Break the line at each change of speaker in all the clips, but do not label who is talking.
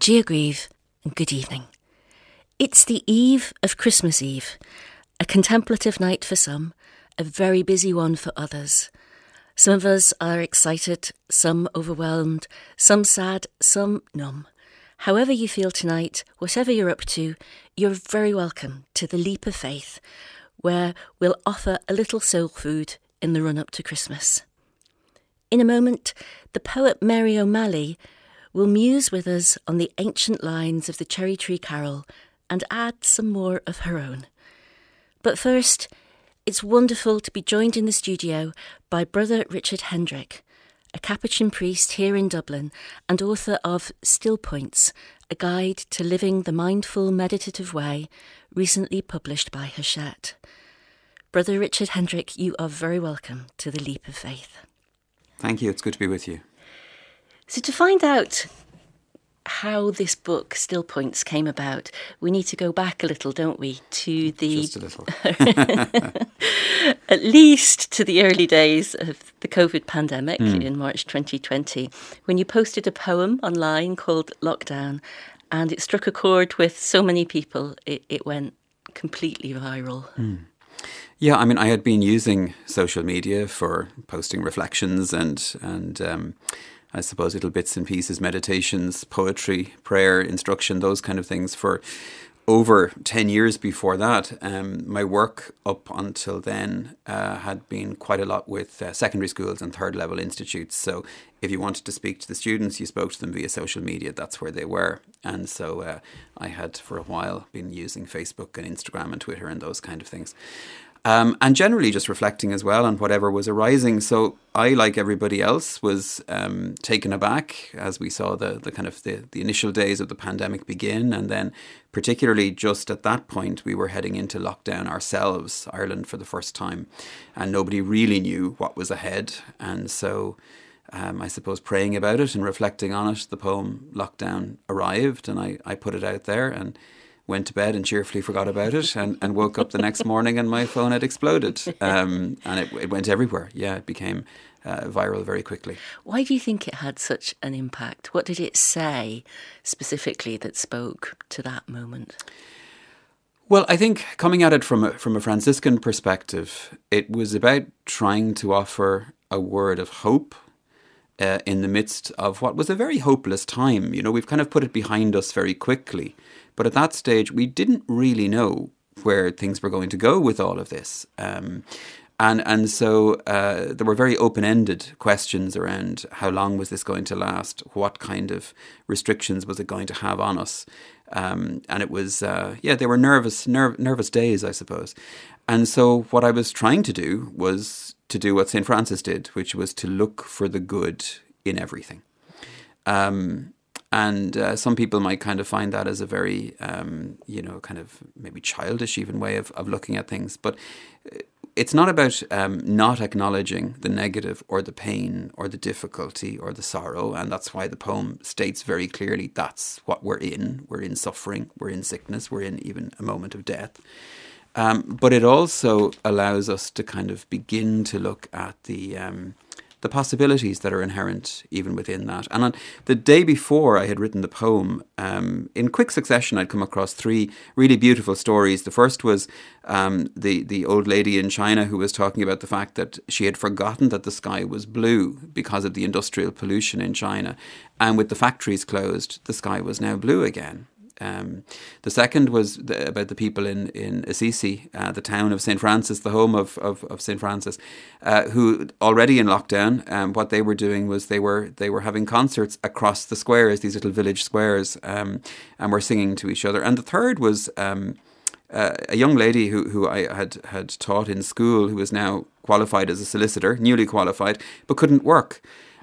Geogrieve and good evening. It's the eve of Christmas Eve, a contemplative night for some, a very busy one for others. Some of us are excited, some overwhelmed, some sad, some numb. However you feel tonight, whatever you're up to, you're very welcome to the Leap of Faith, where we'll offer a little soul food in the run up to Christmas. In a moment, the poet Mary O'Malley will muse with us on the ancient lines of the Cherry Tree Carol and add some more of her own. But first, it's wonderful to be joined in the studio by Brother Richard Hendrick, a Capuchin priest here in Dublin and author of Still Points, a guide to living the mindful meditative way, recently published by Hachette. Brother Richard Hendrick, you are very welcome to the Leap of Faith.
Thank you. It's good to be with you.
So, to find out how this book, Still Points, came about, we need to go back a little, don't we? To the.
Just a little.
at least to the early days of the COVID pandemic
Hmm.
in March 2020, when you posted a poem online called Lockdown, and it struck a chord with so many people, it, it went completely viral.
Yeah, I mean, I had been using social media for posting reflections and and um, I suppose little bits and pieces, meditations, poetry, prayer, instruction, those kind of things for over ten years before that. Um, my work up until then uh, had been quite a lot with uh, secondary schools and third level institutes. So if you wanted to speak to the students, you spoke to them via social media. That's where they were, and so uh, I had for a while been using Facebook and Instagram and Twitter and those kind of things. Um, and generally just reflecting as well on whatever was arising. So I, like everybody else, was um, taken aback as we saw the, the kind of the, the initial days of the pandemic begin. And then, particularly just at that point, we were heading into lockdown ourselves, Ireland, for the first time. And nobody really knew what was ahead. And so, um, I suppose, praying about it and reflecting on it, the poem Lockdown arrived. And I, I put it out there. And went to bed and cheerfully forgot about it and, and woke up the next morning and my phone had exploded. Um, and it, it went everywhere. Yeah, it became uh, viral very quickly.
Why do you think it had such an impact? What did it say specifically that spoke to that moment?
Well, I think coming at it from a, from a Franciscan perspective, it was about trying to offer a word of hope uh, in the midst of what was a very hopeless time. You know, we've kind of put it behind us very quickly. But at that stage, we didn't really know where things were going to go with all of this. Um, and and so uh, there were very open ended questions around how long was this going to last? What kind of restrictions was it going to have on us? Um, and it was uh, yeah, they were nervous ner- nervous days, I suppose. And so what I was trying to do was to do what St Francis did, which was to look for the good in everything. Um, and uh, some people might kind of find that as a very, um, you know, kind of maybe childish even way of, of looking at things. But it's not about um, not acknowledging the negative or the pain or the difficulty or the sorrow. And that's why the poem states very clearly that's what we're in. We're in suffering, we're in sickness, we're in even a moment of death. Um, but it also allows us to kind of begin to look at the um, the possibilities that are inherent even within that. And on the day before I had written the poem, um, in quick succession, I'd come across three really beautiful stories. The first was um, the the old lady in China who was talking about the fact that she had forgotten that the sky was blue because of the industrial pollution in China, and with the factories closed, the sky was now blue again. Um, the second was the, about the people in in Assisi, uh, the town of St Francis, the home of of, of St Francis, uh, who already in lockdown, um, what they were doing was they were they were having concerts across the squares, these little village squares, um, and were singing to each other. And the third was. Um, uh, a young lady who, who I had, had taught in school who was now qualified as a solicitor, newly qualified, but couldn't work.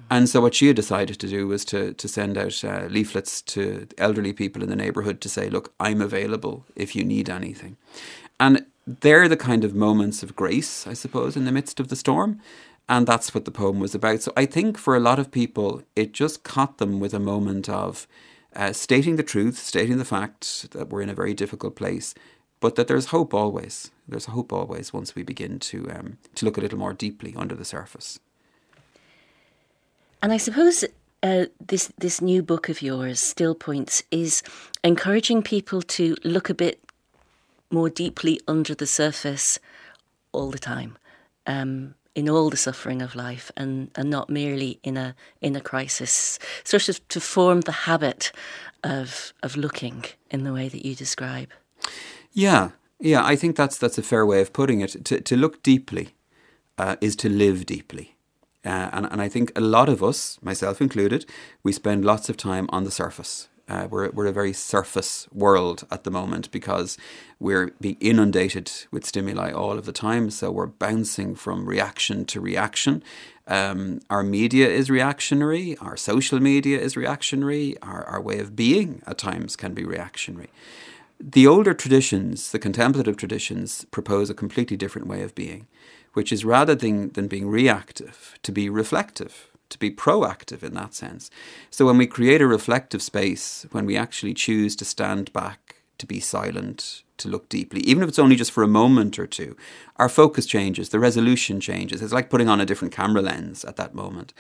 And so what she had decided to do was to to send out uh, leaflets to elderly people in the neighbourhood to say, "Look, I'm available if you need anything." And they're the kind of moments of grace, I suppose, in the midst of the storm. And that's what the poem was about. So I think for a lot of people, it just caught them with a moment of uh, stating the truth, stating the fact that we're in a very difficult place, but that there's hope always. There's hope always once we begin to um, to look a little more deeply under the surface.
And I suppose uh, this this new book of yours, Still Points, is encouraging people to look a bit more deeply under the surface all the time, um, in all the suffering of life, and, and not merely in a in a crisis. Sort of to form the habit of of looking in the way that you describe.
Yeah, yeah, I think that's that's a fair way of putting it. To to look deeply uh, is to live deeply. Uh, and, and I think a lot of us, myself included, we spend lots of time on the surface. Uh, we're, we're a very surface world at the moment because we're being inundated with stimuli all of the time. So we're bouncing from reaction to reaction. Um, our media is reactionary, our social media is reactionary, our, our way of being at times can be reactionary. The older traditions, the contemplative traditions, propose a completely different way of being which is rather than, than being reactive, to be reflective, to be proactive in that sense. So when we create a reflective space, when we actually choose to stand back, to be silent, to look deeply, even if it's only just for a moment or two, our focus changes, the resolution changes. It's like putting on a different camera lens at that moment.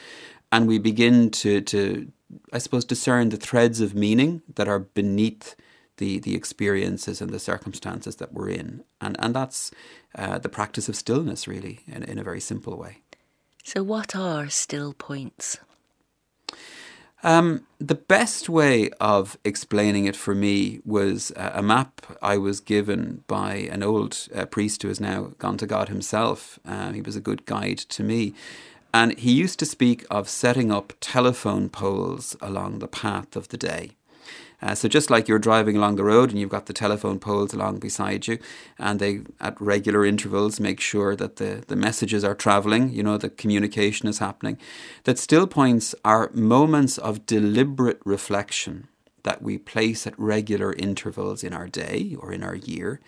And we begin to, to I suppose, discern the threads of meaning that are beneath the the experiences and the circumstances that we're in, and and that's uh, the practice of stillness, really, in, in a very simple way.
So, what are still points?
Um, the best way of explaining it for me was uh, a map I was given by an old uh, priest who has now gone to God himself. Uh, he was a good guide to me. And he used to speak of setting up telephone poles along the path of the day. Uh, so just like you're driving along the road and you've got the telephone poles along beside you, and they at regular intervals make sure that the, the messages are traveling, you know, the communication is happening, that still points are moments of deliberate reflection that we place at regular intervals in our day or in our year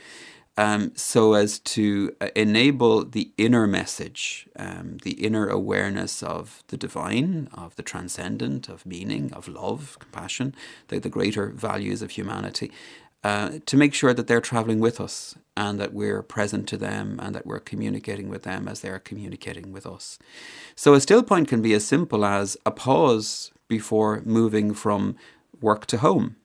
um, so as to uh, enable the inner message, um, the inner awareness of the divine, of the transcendent, of meaning, of love, compassion, the, the greater values of humanity, uh, to make sure that they're traveling with us and that we're present to them and that we're communicating with them as they're communicating with us. So a still point can be as simple as a pause before moving from work to home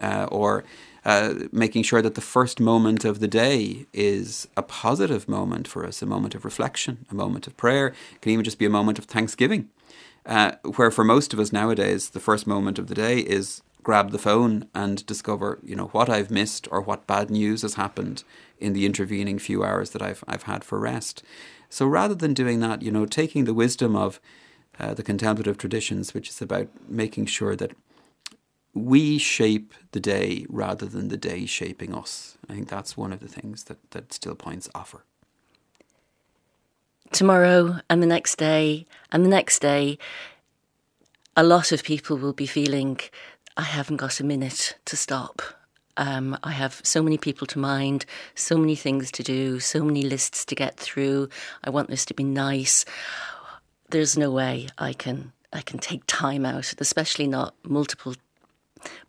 uh, or uh, making sure that the first moment of the day is a positive moment for us, a moment of reflection, a moment of prayer. It can even just be a moment of thanksgiving. Uh, where for most of us nowadays, the first moment of the day is grab the phone and discover, you know, what I've missed or what bad news has happened in the intervening few hours that I've I've had for rest. So rather than doing that, you know, taking the wisdom of uh, the contemplative traditions, which is about making sure that we shape the day rather than the day shaping us. I think that's one of the things that, that still points offer.
Tomorrow and the next day and the next day, a lot of people will be feeling, I haven't got a minute to stop. Um, I have so many people to mind, so many things to do, so many lists to get through. I want this to be nice. There's no way I can I can take time out, especially not multiple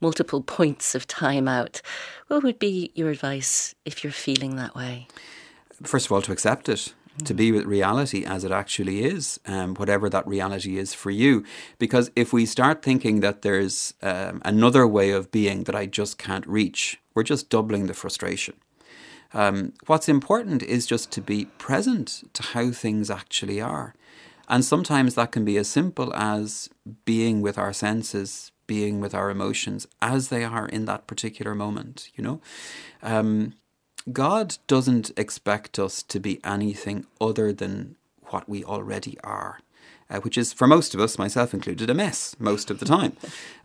multiple points of time out. What would be your advice if you're feeling that way?
First of all, to accept it. To be with reality as it actually is, um, whatever that reality is for you. Because if we start thinking that there's um, another way of being that I just can't reach, we're just doubling the frustration. Um, what's important is just to be present to how things actually are. And sometimes that can be as simple as being with our senses, being with our emotions as they are in that particular moment, you know? Um, God doesn't expect us to be anything other than what we already are, uh, which is, for most of us, myself included, a mess most of the time.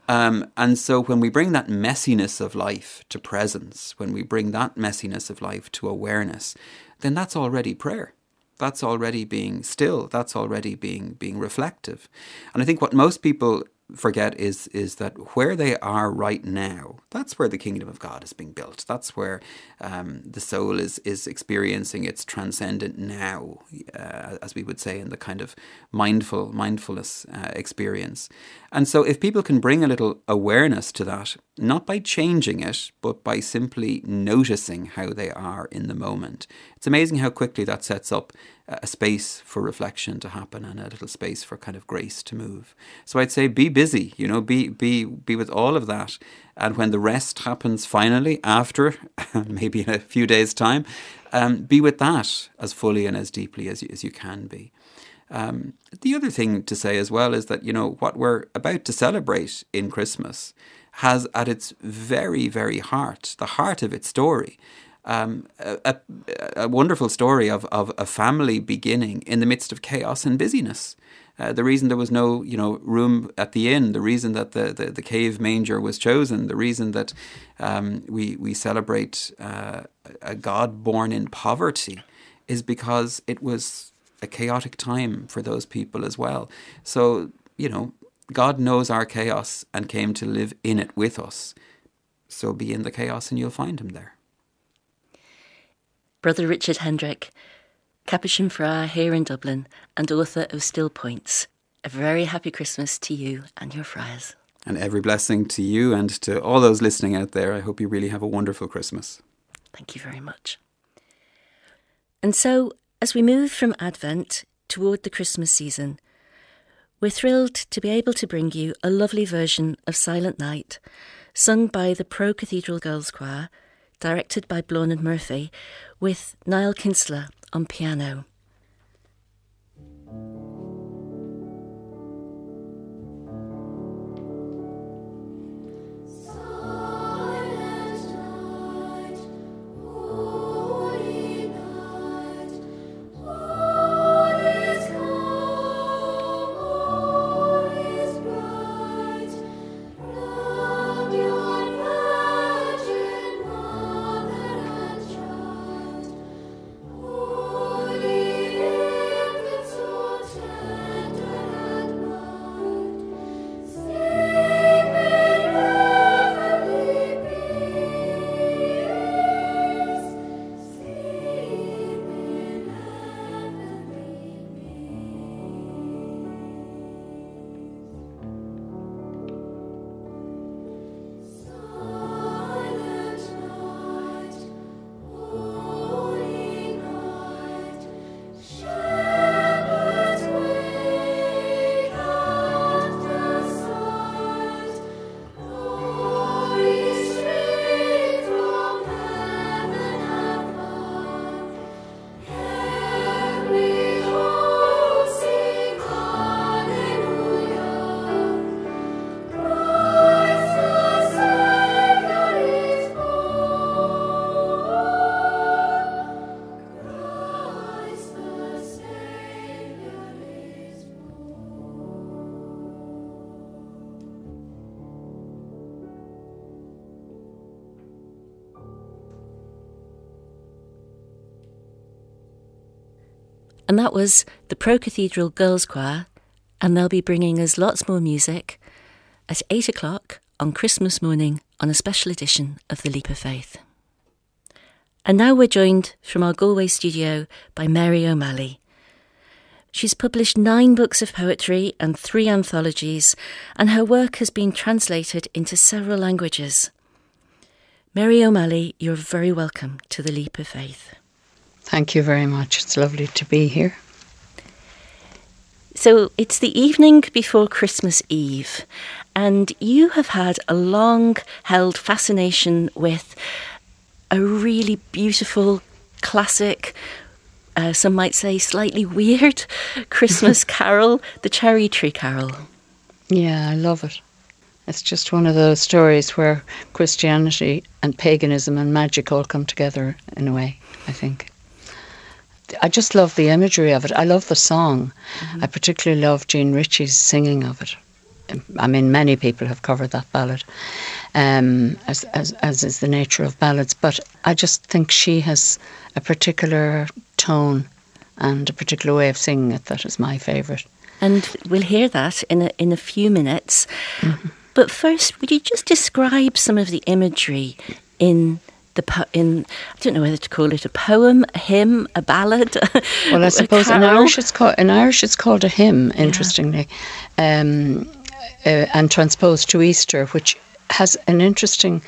Um, and so when we bring that messiness of life to presence, when we bring that messiness of life to awareness, then that's already prayer that's already being still that's already being being reflective and i think what most people forget is is that where they are right now, that's where the kingdom of God is being built. That's where um, the soul is is experiencing its transcendent now, uh, as we would say in the kind of mindful mindfulness uh, experience. And so, if people can bring a little awareness to that, not by changing it, but by simply noticing how they are in the moment, it's amazing how quickly that sets up a space for reflection to happen and a little space for kind of grace to move. So I'd say be busy, you know, be be be with all of that. And when the rest happens finally after, maybe in a few days' time, um, be with that as fully and as deeply as you, as you can be. Um, the other thing to say as well is that you know what we're about to celebrate in Christmas has at its very very heart, the heart of its story, um, a, a, wonderful story of, of a family beginning in the midst of chaos and busyness. Uh, the reason there was no, you know, room at the inn, the reason that the, the, the cave manger was chosen, the reason that um, we we celebrate uh, a God born in poverty, is because it was a chaotic time for those people as well. So you know, God knows our chaos and came to live in it with us. So be in the chaos, and you'll find Him there.
Brother Richard Hendrick, Capuchin Friar here in Dublin and author of Still Points. A very happy Christmas to you and your friars.
And every blessing to you and to all those listening out there. I hope you really have a wonderful Christmas.
Thank you very much. And so, as we move from Advent toward the Christmas season, we're thrilled to be able to bring you a lovely version of Silent Night, sung by the Pro Cathedral Girls Choir directed by Bláthnaid Murphy, with Niall Kinsler on piano. And that was the Pro Cathedral Girls Choir, and they'll be bringing us lots more music at 8 o'clock on Christmas morning on a special edition of The Leap of Faith. And now we're joined from our Galway studio by Mary O'Malley. She's published nine books of poetry and three anthologies, and her work has been translated into several languages. Mary O'Malley, you're very welcome to The Leap of Faith.
Thank you very much. It's lovely to be here.
So it's the evening before Christmas Eve, and you have had a long held fascination with a really beautiful, classic, uh, some might say slightly weird Christmas carol, the Cherry Tree Carol.
Yeah, I love it. It's just one of those stories where Christianity and paganism and magic all come together in a way, I think. I just love the imagery of it. I love the song. Mm-hmm. I particularly love Jean Ritchie's singing of it. I mean, many people have covered that ballad, um, as, as as is the nature of ballads. But I just think she has a particular tone and a particular way of singing it that is my favourite.
And we'll hear that in a, in a few minutes. Mm-hmm. But first, would you just describe some of the imagery in the po- in I don't know whether to call it a poem, a hymn, a ballad.
well, I suppose in Irish it's called in Irish it's called a hymn. Interestingly, yeah. um, uh, and transposed to Easter, which has an interesting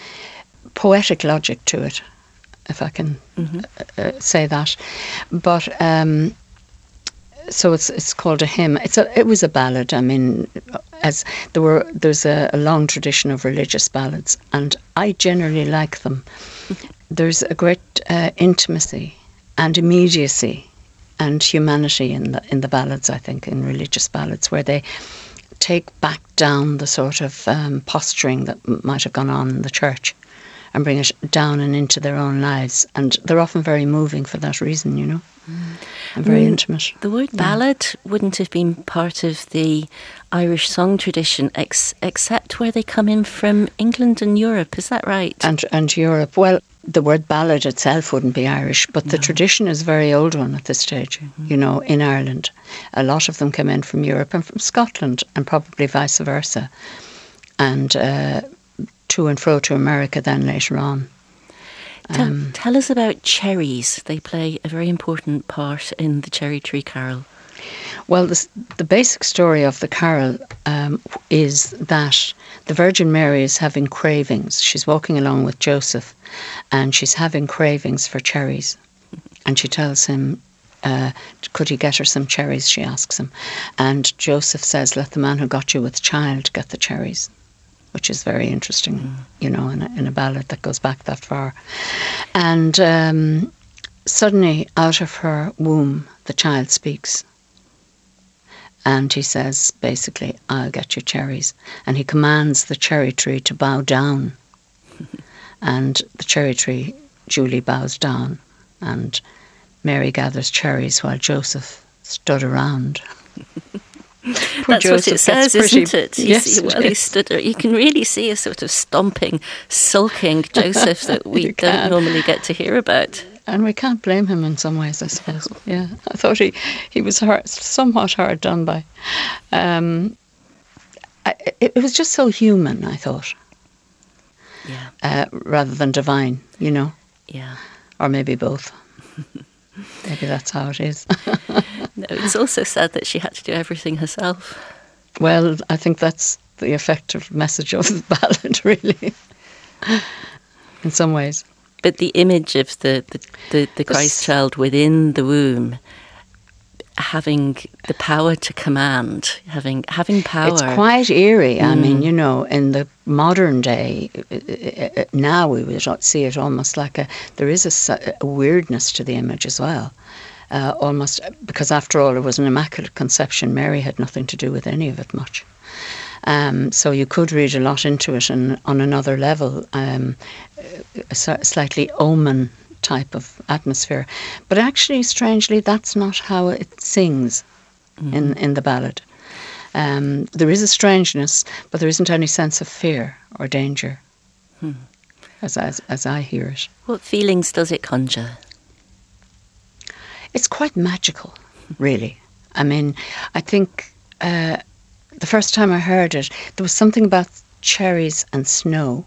poetic logic to it, if I can mm-hmm. uh, uh say that. But um, so it's it's called a hymn. It's a it was a ballad. I mean, as there were there's a, a long tradition of religious ballads, and I generally like them. There's a great uh, intimacy and immediacy and humanity in the in the ballads. I think in religious ballads where they take back down the sort of um, posturing that might have gone on in the church and bring it down and into their own lives. And they're often very moving for that reason, you know, and very
Mm.
intimate.
The word ballad wouldn't have been part of the Irish song tradition, ex- except where they come in from England and Europe. Is that right?
and and Europe. Well, the word ballad itself wouldn't be Irish, but the tradition is a very old one at this stage. You know, in Ireland, a lot of them came in from Europe and from Scotland, and probably vice versa, and uh, to and fro to America. Then later on,
tell,
um,
tell us about cherries. They play a very important part in the Cherry Tree Carol.
Well, the, the basic story of the carol um, is that the Virgin Mary is having cravings. She's walking along with Joseph and she's having cravings for cherries. And she tells him, uh, could he get her some cherries? She asks him. And Joseph says, let the man who got you with child get the cherries. Which is very interesting, you know, in a, in a ballad that goes back that far. And um, suddenly, out of her womb, the child speaks and he says basically, I'll get you cherries. And he commands the cherry tree to bow down. and the cherry tree duly bows down, and Mary gathers cherries while Joseph stood around. Poor
That's what it says, isn't it? You
yes,
see,
it
well, he stood there. You can really see a sort of stomping, sulking Joseph that we don't normally get to hear about.
And we can't blame him in some ways, I suppose. Yeah, I thought he, he was hard, somewhat hard done by. Um, I, it, it was just so human, I thought,
Yeah,
uh, rather than divine, you know.
yeah.
or maybe both. maybe that's how it is.
No, it's also sad that she had to do everything herself.
well, I think that's the effective message of the ballad, really, in some ways.
But the image of the, the, the, the Christ child within the womb having the power to command, having having power.
It's quite eerie. I mean, you know, in the modern day, uh, uh, uh, now we would see it almost like a. There is a weirdness to the image as well. Uh, almost because, after all, it was an immaculate conception. Mary had nothing to do with any of it much. Um, so you could read a lot into it, and on another level, um, a slightly omen type of atmosphere. But actually, strangely, that's not how it sings in in the ballad. Um, there is a strangeness, but there isn't any sense of fear or danger, as, as as I hear it.
What feelings does it conjure?
It's quite magical, really. I mean, I think uh, the first time I heard it, there was something about cherries and snow.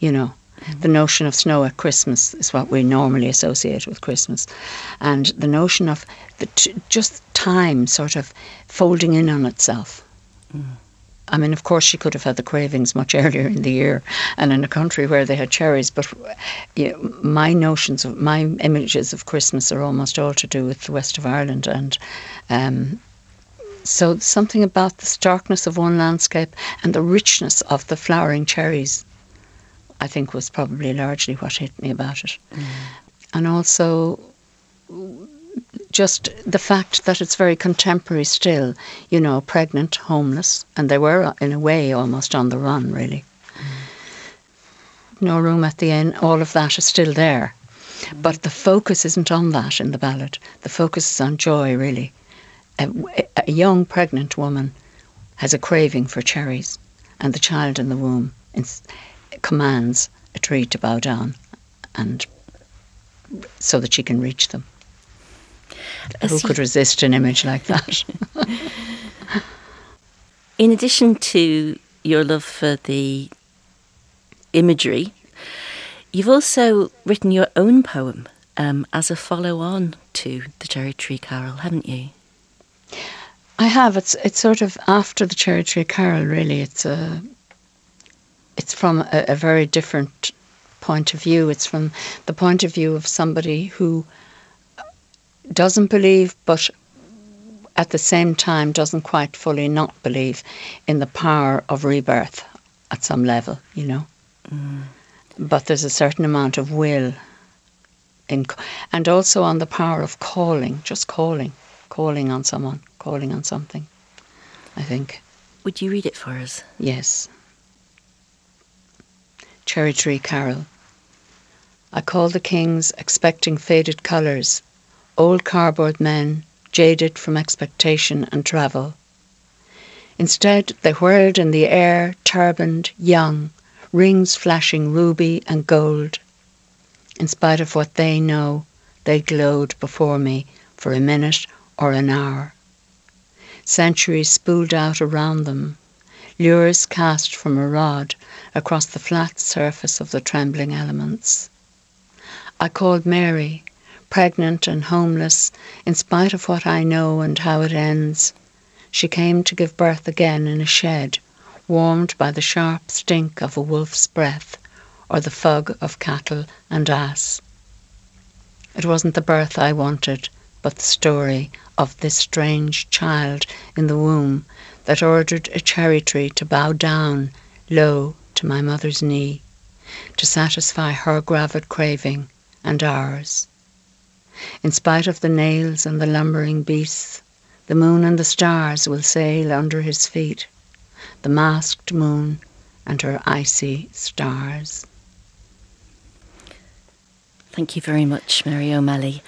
You know, the notion of snow at Christmas is what we normally associate with Christmas, and the notion of the t- just time sort of folding in on itself. I mean, of course, she could have had the cravings much earlier in the year and in a country where they had cherries. But you know, my notions of my images of Christmas are almost all to do with the west of Ireland, and um, so something about the starkness of one landscape and the richness of the flowering cherries, I think, was probably largely what hit me about it, and also just the fact that it's very contemporary still, you know, pregnant, homeless, and they were, uh, in a way, almost on the run, really. No room at the inn, all of that is still there. But the focus isn't on that in the ballad. The focus is on joy, really. A, a young pregnant woman has a craving for cherries, and the child in the womb ins- commands a tree to bow down and so that she can reach them.
As
Who could resist an image like that?
In addition to your love for the imagery, you've also written your own poem um, as a follow on to the Cherry Tree Carol, haven't you?
I have. It's it's sort of after the Cherry Tree Carol. Really, it's a. It's from a, a very different point of view. It's from the point of view of somebody who doesn't believe, but at the same time doesn't quite fully not believe in the power of rebirth at some level, you know. Mm. But there's a certain amount of will in, and also on the power of calling, just calling, calling on someone, calling on something, I think.
Would you read it for us?
Yes. Cherry Tree Carol. I call the kings expecting faded colours, old cardboard men, jaded from expectation and travel. Instead, they whirled in the air, turbaned, young, rings flashing ruby and gold. In spite of what they know, they glowed before me for a minute or an hour. Centuries spooled out around them, lures cast from a rod across the flat surface of the trembling elements. I called Mary, pregnant and homeless, in spite of what I know and how it ends. She came to give birth again in a shed, warmed by the sharp stink of a wolf's breath or the fug of cattle and ass. It wasn't the birth I wanted, but the story of this strange child in the womb that ordered a cherry tree to bow down low to my mother's knee, to satisfy her gravid craving and ours. In spite of the nails and the lumbering beasts, the moon and the stars will sail under his feet, the masked moon and her icy stars.
Thank you very much, Mary O'Malley.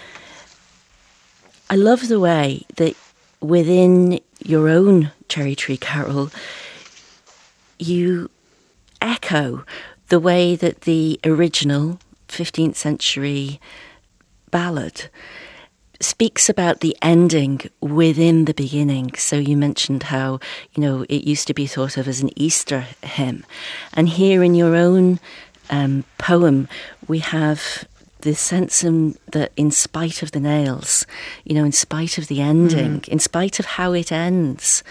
I love the way that within your own Cherry Tree Carol, you echo the way that the original 15th century ballad speaks about the ending within the beginning. So you mentioned how, you know, it used to be thought of as an Easter hymn. And here in your own um, poem, we have the sense in, that in spite of the nails, you know, in spite of the ending, mm. in spite of how it ends,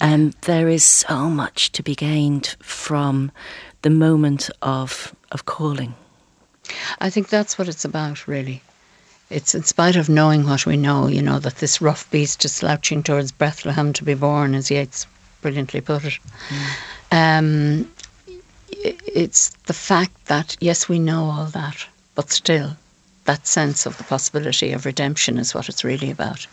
um, there is so much to be gained from the moment of of calling.
I think that's what it's about, really. It's in spite of knowing what we know, you know, that this rough beast is slouching towards Bethlehem to be born, as Yeats brilliantly put it. Mm. Um, it's the fact that, yes, we know all that, but still, that sense of the possibility of redemption is what it's really about.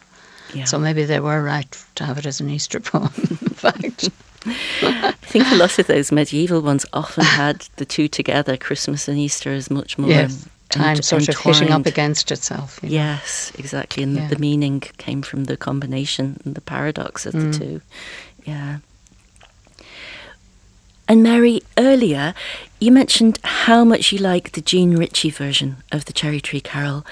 Yeah. So maybe they were right to have it as an Easter poem, in fact.
I think a lot of those medieval ones often had the two together. Christmas and Easter is much more.
Yes, time sort entwined. of hitting up against itself.
You know? Yes, exactly. And yeah. the meaning came from the combination and the paradox of mm. the two. Yeah. And Mary, earlier you mentioned how much you like the Jean Ritchie version of the Cherry Tree Carol.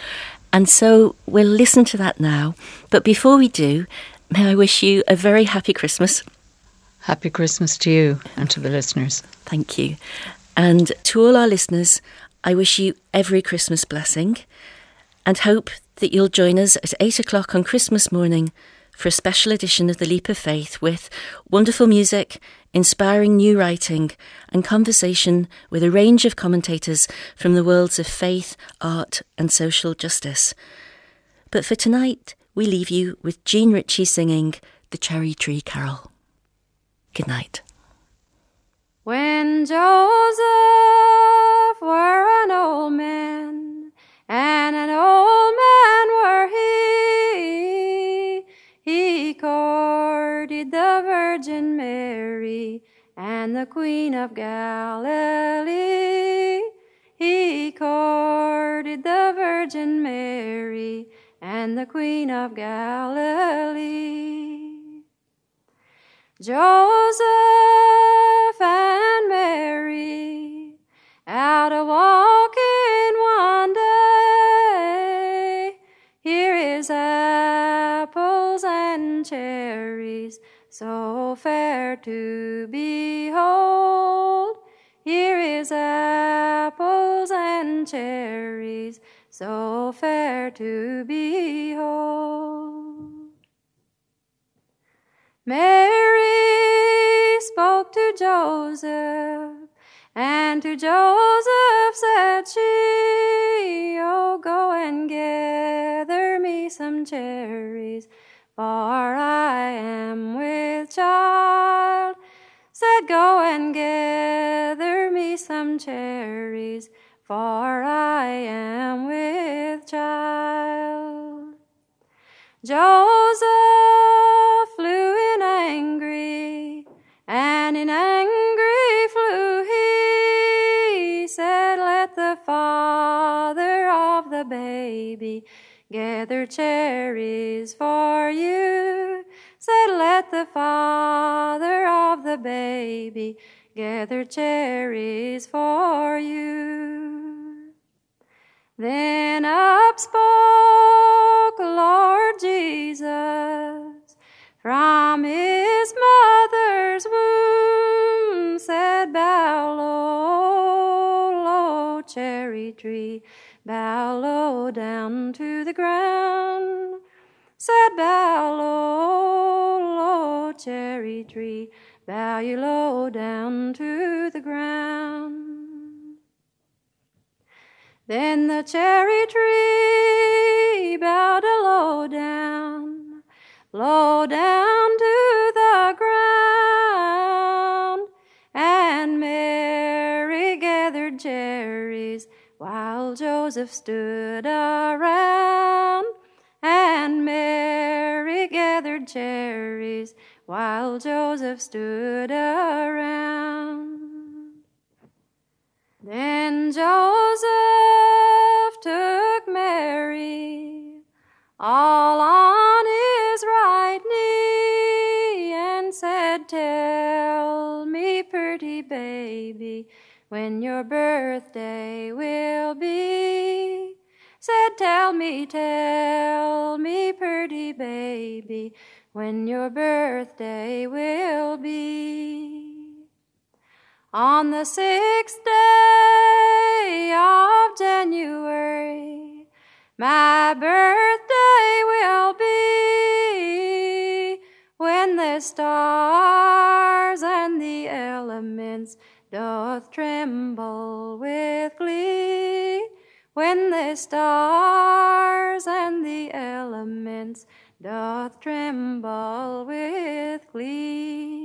And so we'll listen to that now. But before we do, may I wish you a very happy Christmas.
Happy Christmas to you and to the listeners.
Thank you. And to all our listeners, I wish you every Christmas blessing and hope that you'll join us at 8 o'clock on Christmas morning for a special edition of The Leap of Faith with wonderful music, inspiring new writing, and conversation with a range of commentators from the worlds of faith, art, and social justice. But for tonight, we leave you with Jean Ritchie singing The Cherry Tree Carol. Good night.
When Joseph were an old man, and an Virgin Mary and the Queen of Galilee. He courted the Virgin Mary and the Queen of Galilee. Joseph so fair to behold. Here is apples and cherries, so fair to behold. Mary spoke to Joseph, and to Joseph said she, Oh, go and gather me some cherries, for I Said, Go and gather me some cherries, for I am with child. Joseph flew in angry, and in angry flew he. Said, Let the father of the baby gather cherries for you. Let the father of the baby gather cherries for you. Then up spoke Lord Jesus from his mother's womb, said, Bow low, low, cherry tree, bow low down to the ground. Said, Bow low, low, cherry tree, bow you low down to the ground. Then the cherry tree bowed low down, low down to the ground, and Mary gathered cherries while Joseph stood around. Cherries while Joseph stood around. Then Joseph took Mary all on his right knee and said, Tell me, pretty baby, when your birthday will be. Said, Tell me, tell me, pretty baby, when your birthday will be. On the sixth day of January, my birthday will be when the stars and the elements doth tremble with glee. When the stars and the elements doth tremble with glee.